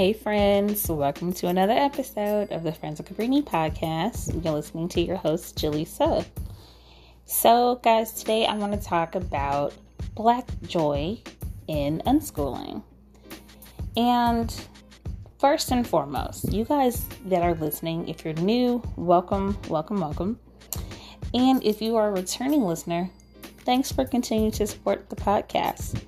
Hey, friends, welcome to another episode of the Friends of Cabrini podcast. You're listening to your host, Sub. So, guys, today I want to talk about Black joy in unschooling. And first and foremost, you guys that are listening, if you're new, welcome, welcome, welcome. And if you are a returning listener, thanks for continuing to support the podcast.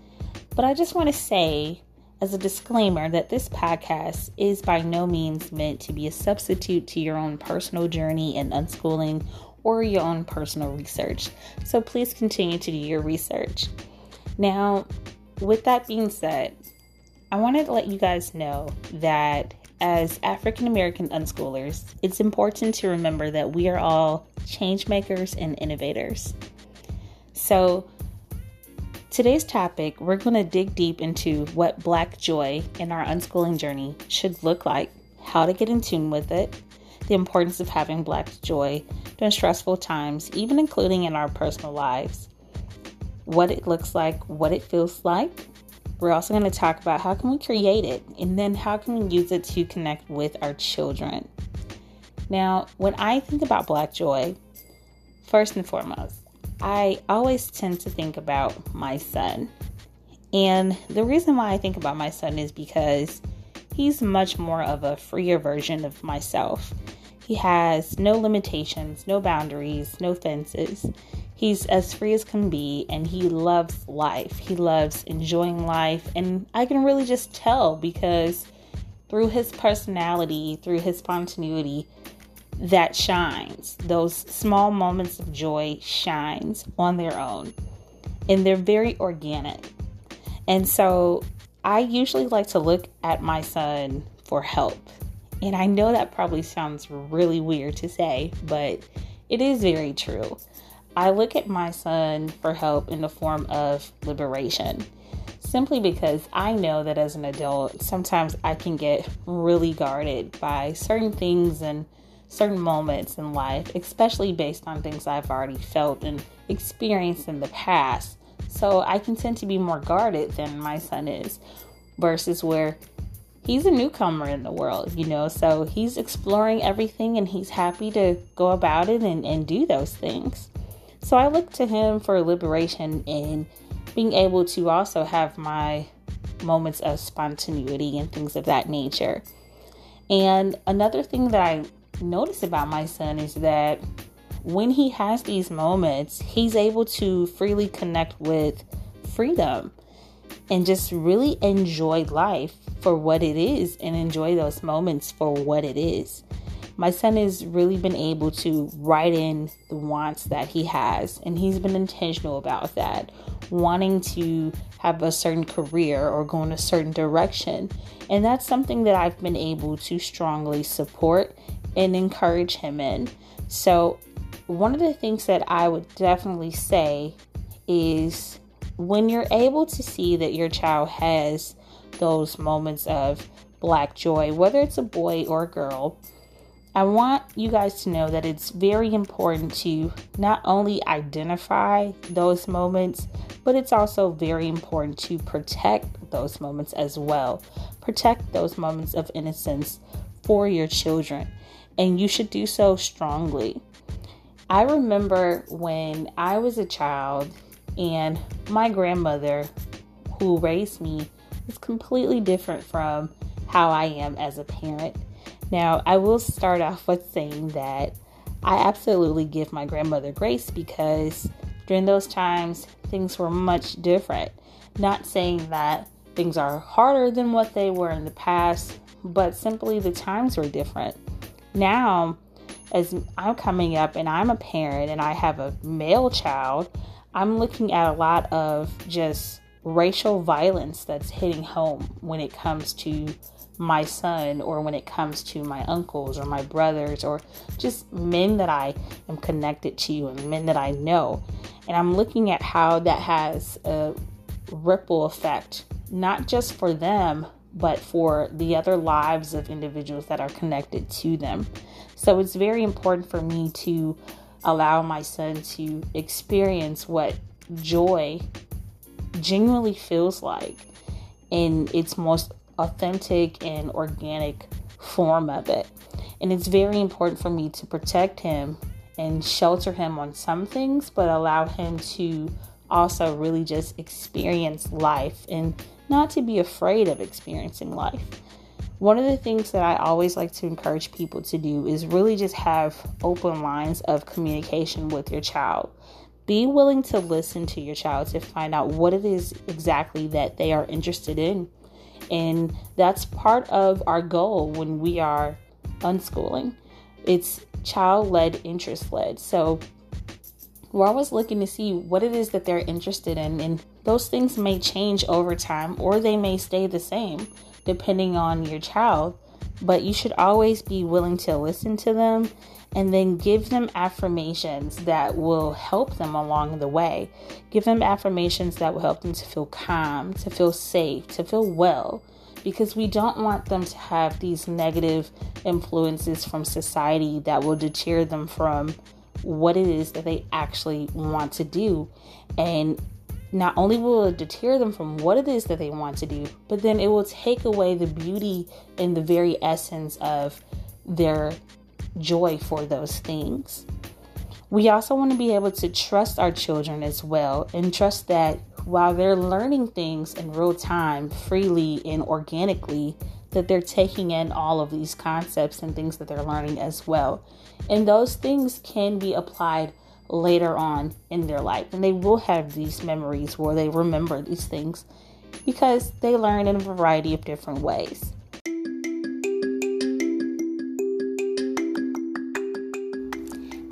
But I just want to say, as a disclaimer, that this podcast is by no means meant to be a substitute to your own personal journey in unschooling or your own personal research. So please continue to do your research. Now, with that being said, I wanted to let you guys know that as African American unschoolers, it's important to remember that we are all change makers and innovators. So, today's topic, we're going to dig deep into what Black joy in our unschooling journey should look like, how to get in tune with it, the importance of having Black joy during stressful times, even including in our personal lives, what it looks like, what it feels like. We're also going to talk about how can we create it and then how can we use it to connect with our children. Now, when I think about Black joy, first and foremost, I always tend to think about my son. And the reason why I think about my son is because he's much more of a freer version of myself. He has no limitations, no boundaries, no fences. He's as free as can be and he loves life. He loves enjoying life. And I can really just tell because through his personality, through his spontaneity, that shines. Those small moments of joy shines on their own. And they're very organic. And so I usually like to look at my son for help. And I know that probably sounds really weird to say, but it is very true. I look at my son for help in the form of liberation simply because I know that as an adult, sometimes I can get really guarded by certain things and certain moments in life, especially based on things I've already felt and experienced in the past. So I can tend to be more guarded than my son is, versus where he's a newcomer in the world, you know, so he's exploring everything and he's happy to go about it and, and do those things. So I look to him for liberation in being able to also have my moments of spontaneity and things of that nature. And another thing that I notice about my son is that when he has these moments, he's able to freely connect with freedom and just really enjoy life for what it is and enjoy those moments for what it is. My son has really been able to write in the wants that he has, and he's been intentional about that, wanting to have a certain career or go in a certain direction. And that's something that I've been able to strongly support and encourage him in. So, one of the things that I would definitely say is when you're able to see that your child has those moments of black joy, whether it's a boy or a girl, I want you guys to know that it's very important to not only identify those moments, but it's also very important to protect those moments as well. Protect those moments of innocence for your children and you should do so strongly. I remember when I was a child and my grandmother, who raised me, was completely different from how I am as a parent. Now, I will start off with saying that I absolutely give my grandmother grace because during those times things were much different. Not saying that things are harder than what they were in the past, but simply the times were different now as I'm coming up and I'm a parent and I have a male child, I'm looking at a lot of just racial violence that's hitting home when it comes to my son or when it comes to my uncles or my brothers or just men that I am connected to and men that I know. And I'm looking at how that has a ripple effect, not just for them, but for the other lives of individuals that are connected to them. So it's very important for me to allow my son to experience what joy genuinely feels like in its most authentic and organic form of it. And it's very important for me to protect him and shelter him on some things, but allow him to also really just experience life and not to be afraid of experiencing life. One of the things that I always like to encourage people to do is really just have open lines of communication with your child. Be willing to listen to your child to find out what it is exactly that they are interested in. And that's part of our goal when we are unschooling. It's child led, interest led. So we're always looking to see what it is that they're interested in, and those things may change over time or they may stay the same depending on your child. But you should always be willing to listen to them and then give them affirmations that will help them along the way. Give them affirmations that will help them to feel calm, to feel safe, to feel well because we don't want them to have these negative influences from society that will deter them from what it is that they actually want to do. And not only will it deter them from what it is that they want to do, but then it will take away the beauty and the very essence of their joy for those things. We also want to be able to trust our children as well and trust that while they're learning things in real time, freely and organically, that they're taking in all of these concepts and things that they're learning as well. And those things can be applied later on in their life. And they will have these memories where they remember these things because they learn in a variety of different ways.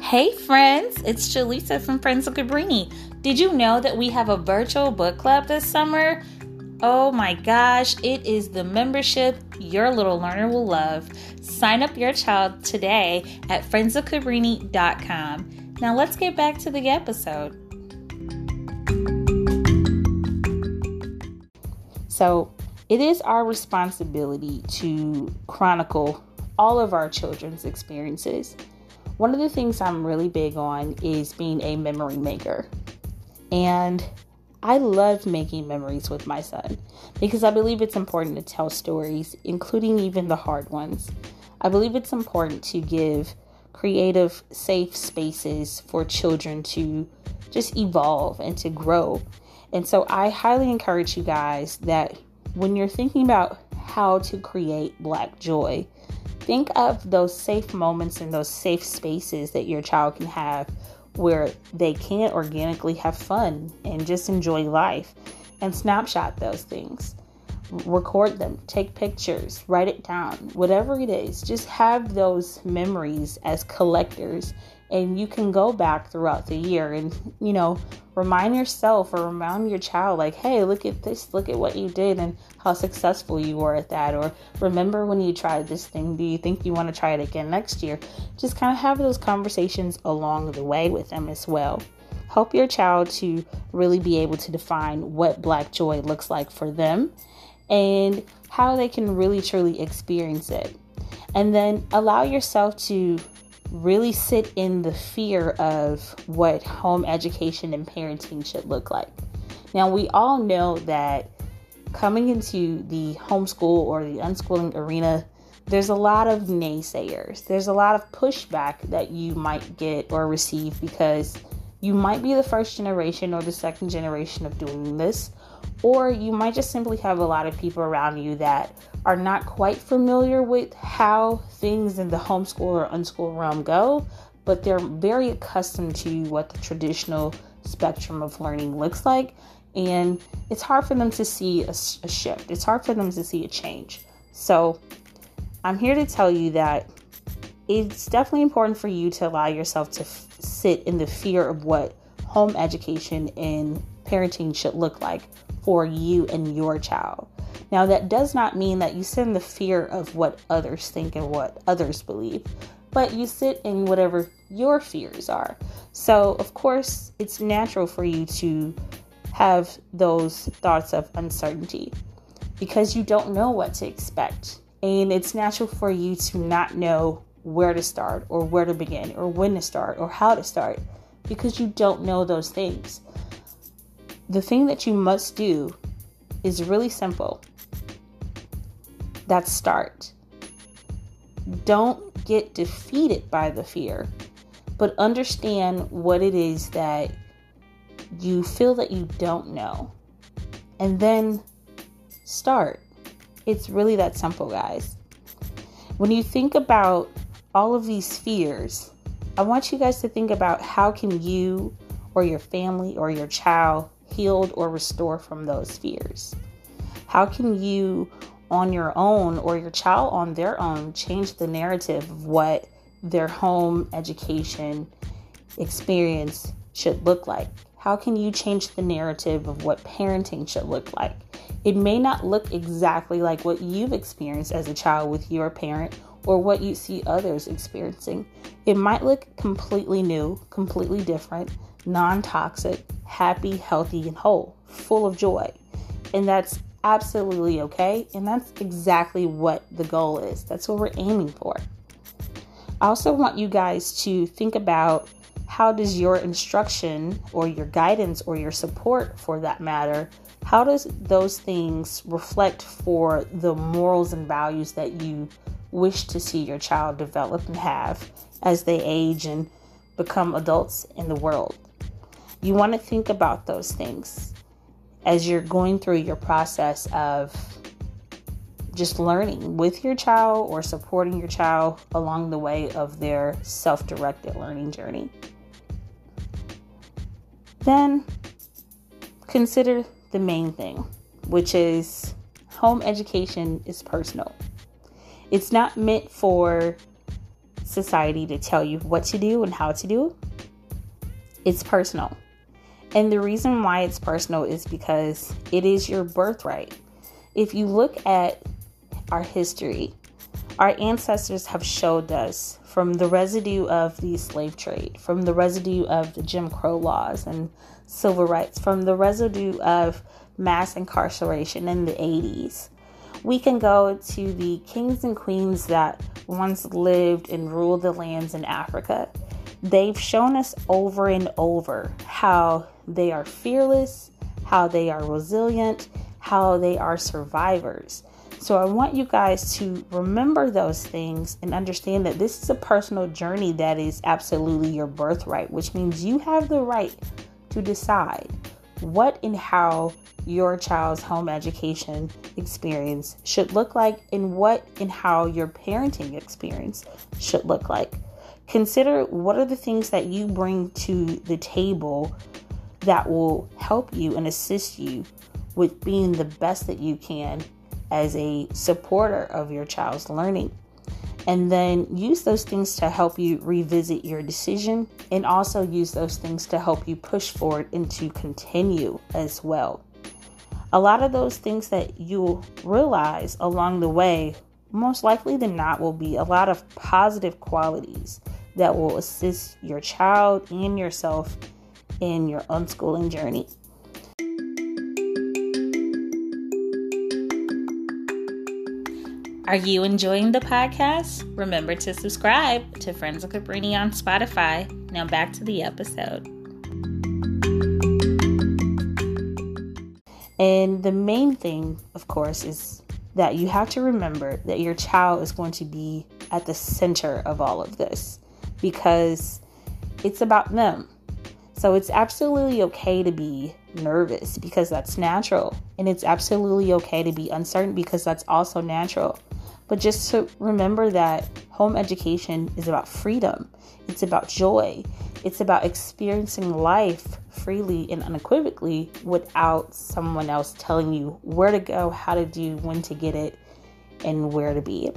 Hey friends, it's Jaleesa from Friends of Cabrini. Did you know that we have a virtual book club this summer? Oh my gosh, it is the membership your little learner will love. Sign up your child today at friendsofcabrini.com. Now let's get back to the episode. So, it is our responsibility to chronicle all of our children's experiences. One of the things I'm really big on is being a memory maker. And I love making memories with my son because I believe it's important to tell stories, including even the hard ones. I believe it's important to give creative, safe spaces for children to just evolve and to grow. And so I highly encourage you guys that when you're thinking about how to create black joy, think of those safe moments and those safe spaces that your child can have where they can't organically have fun and just enjoy life and snapshot those things. Record them, take pictures, write it down, whatever it is. Just have those memories as collectors and you can go back throughout the year and you know remind yourself or remind your child like hey look at this look at what you did and how successful you were at that. Or remember when you tried this thing? Do you think you want to try it again next year? Just kind of have those conversations along the way with them as well. Help your child to really be able to define what black joy looks like for them and how they can really truly experience it. And then allow yourself to really sit in the fear of what home education and parenting should look like. Now, we all know that coming into the homeschool or the unschooling arena, there's a lot of naysayers. There's a lot of pushback that you might get or receive because you might be the first generation or the second generation of doing this, or you might just simply have a lot of people around you that are not quite familiar with how things in the homeschool or unschool realm go, but they're very accustomed to what the traditional spectrum of learning looks like. And it's hard for them to see a, a shift, it's hard for them to see a change. So, I'm here to tell you that it's definitely important for you to allow yourself to sit in the fear of what home education and parenting should look like for you and your child. Now, that does not mean that you sit in the fear of what others think and what others believe, but you sit in whatever your fears are. So, of course, it's natural for you to have those thoughts of uncertainty because you don't know what to expect. And it's natural for you to not know where to start or where to begin or when to start or how to start because you don't know those things. The thing that you must do is really simple. That's start. Don't get defeated by the fear, but understand what it is that you feel that you don't know. And then start. It's really that simple, guys. When you think about all of these fears, I want you guys to think about how can you or your family or your child healed or restore from those fears? How can you on your own or your child on their own change the narrative of what their home education experience should look like? How can you change the narrative of what parenting should look like? It may not look exactly like what you've experienced as a child with your parent or what you see others experiencing. It might look completely new, completely different, non toxic, happy, healthy, and whole, full of joy. And that's absolutely okay. And that's exactly what the goal is. That's what we're aiming for. I also want you guys to think about how does your instruction or your guidance or your support for that matter how does those things reflect for the morals and values that you wish to see your child develop and have as they age and become adults in the world. You want to think about those things as you're going through your process of just learning with your child or supporting your child along the way of their self directed learning journey. Then consider the main thing, which is home education is personal. It's not meant for society to tell you what to do and how to do. It's personal. And the reason why it's personal is because it is your birthright. If you look at our history, our ancestors have showed us from the residue of the slave trade, from the residue of the Jim Crow laws and civil rights, from the residue of mass incarceration in the 80s, we can go to the kings and queens that once lived and ruled the lands in Africa. They've shown us over and over how they are fearless, how they are resilient, how they are survivors. So I want you guys to remember those things and understand that this is a personal journey that is absolutely your birthright, which means you have the right to decide what and how your child's home education experience should look like and what and how your parenting experience should look like. Consider what are the things that you bring to the table that will help you and assist you with being the best that you can as a supporter of your child's learning and then use those things to help you revisit your decision and also use those things to help you push forward and to continue as well. A lot of those things that you'll realize along the way, most likely than not, will be a lot of positive qualities that will assist your child and yourself in your unschooling journey. Are you enjoying the podcast? Remember to subscribe to Friends of Cabrini on Spotify. Now back to the episode. And the main thing, of course, is that you have to remember that your child is going to be at the center of all of this because it's about them. So it's absolutely okay to be nervous because that's natural. And it's absolutely okay to be uncertain because that's also natural. But just to remember that home education is about freedom, it's about joy, it's about experiencing life freely and unequivocally without someone else telling you where to go, how to do, when to get it, and where to be.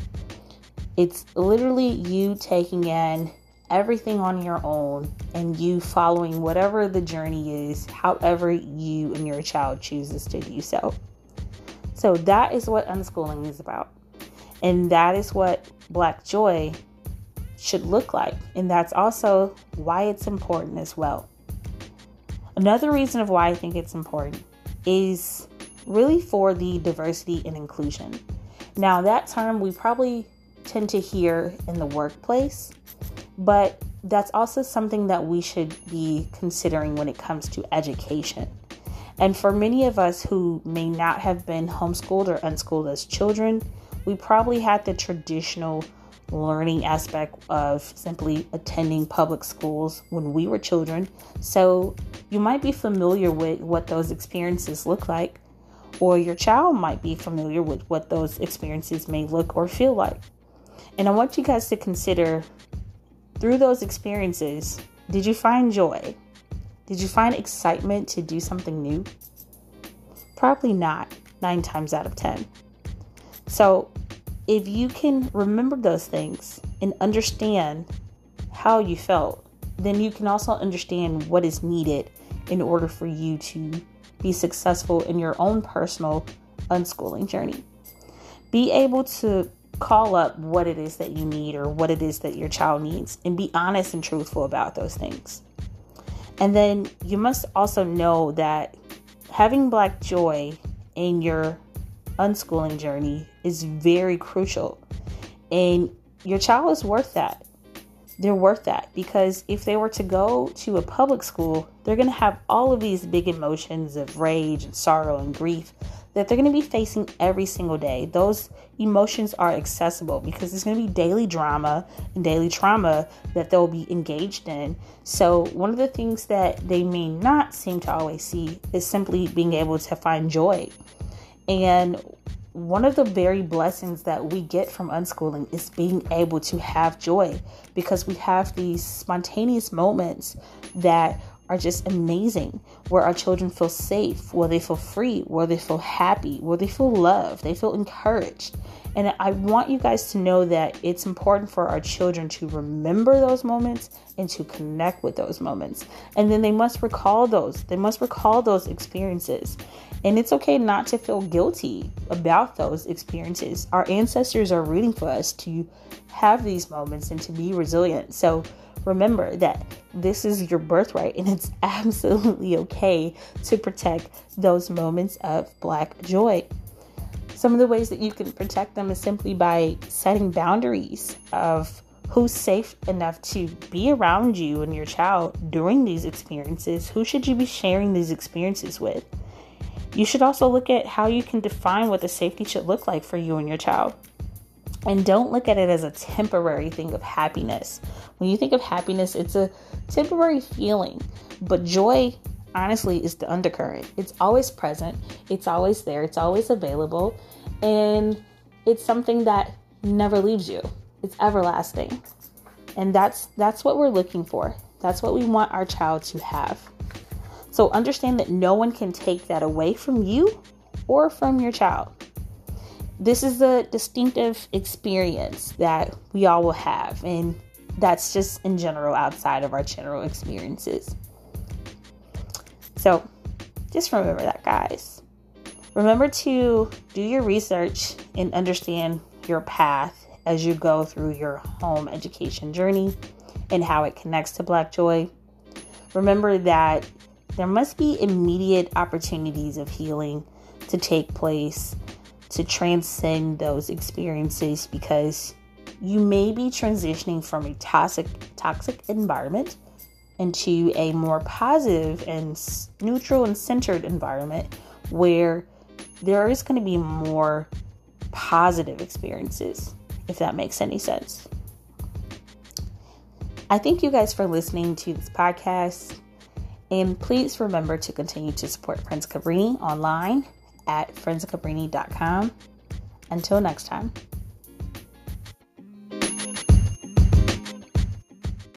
It's literally you taking in everything on your own and you following whatever the journey is, however you and your child chooses to do so. So that is what unschooling is about. And that is what Black joy should look like. And that's also why it's important as well. Another reason of why I think it's important is really for the diversity and inclusion. Now, that term we probably tend to hear in the workplace, but that's also something that we should be considering when it comes to education. And for many of us who may not have been homeschooled or unschooled as children, we probably had the traditional learning aspect of simply attending public schools when we were children. So you might be familiar with what those experiences look like, or your child might be familiar with what those experiences may look or feel like. And I want you guys to consider through those experiences, did you find joy? Did you find excitement to do something new? Probably not, nine times out of 10. So, if you can remember those things and understand how you felt, then you can also understand what is needed in order for you to be successful in your own personal unschooling journey. Be able to call up what it is that you need or what it is that your child needs and be honest and truthful about those things. And then you must also know that having black joy in your unschooling journey is very crucial. And your child is worth that. They're worth that because if they were to go to a public school, they're going to have all of these big emotions of rage and sorrow and grief that they're going to be facing every single day. Those emotions are accessible because there's going to be daily drama and daily trauma that they'll be engaged in. So, one of the things that they may not seem to always see is simply being able to find joy. And one of the very blessings that we get from unschooling is being able to have joy because we have these spontaneous moments that are just amazing where our children feel safe, where they feel free, where they feel happy, where they feel loved, they feel encouraged. And I want you guys to know that it's important for our children to remember those moments and to connect with those moments. And then they must recall those. They must recall those experiences. And it's okay not to feel guilty about those experiences. Our ancestors are rooting for us to have these moments and to be resilient. So remember that this is your birthright and it's absolutely okay to protect those moments of black joy. Some of the ways that you can protect them is simply by setting boundaries of who's safe enough to be around you and your child during these experiences. Who should you be sharing these experiences with? You should also look at how you can define what the safety should look like for you and your child. And don't look at it as a temporary thing of happiness. When you think of happiness, it's a temporary feeling, but joy, honestly, is the undercurrent. It's always present, it's always there, it's always available, and it's something that never leaves you. It's everlasting. And that's that's what we're looking for. That's what we want our child to have. So understand that no one can take that away from you or from your child this is a distinctive experience that we all will have, and that's just in general outside of our general experiences. So just remember that, guys. Remember to do your research and understand your path as you go through your home education journey and how it connects to Black Joy. Remember that there must be immediate opportunities of healing to take place to transcend those experiences because you may be transitioning from a toxic toxic environment into a more positive and neutral and centered environment where there is going to be more positive experiences if that makes any sense. I thank you guys for listening to this podcast. And please remember to continue to support Friends Cabrini online at friendscabrini.com. Until next time.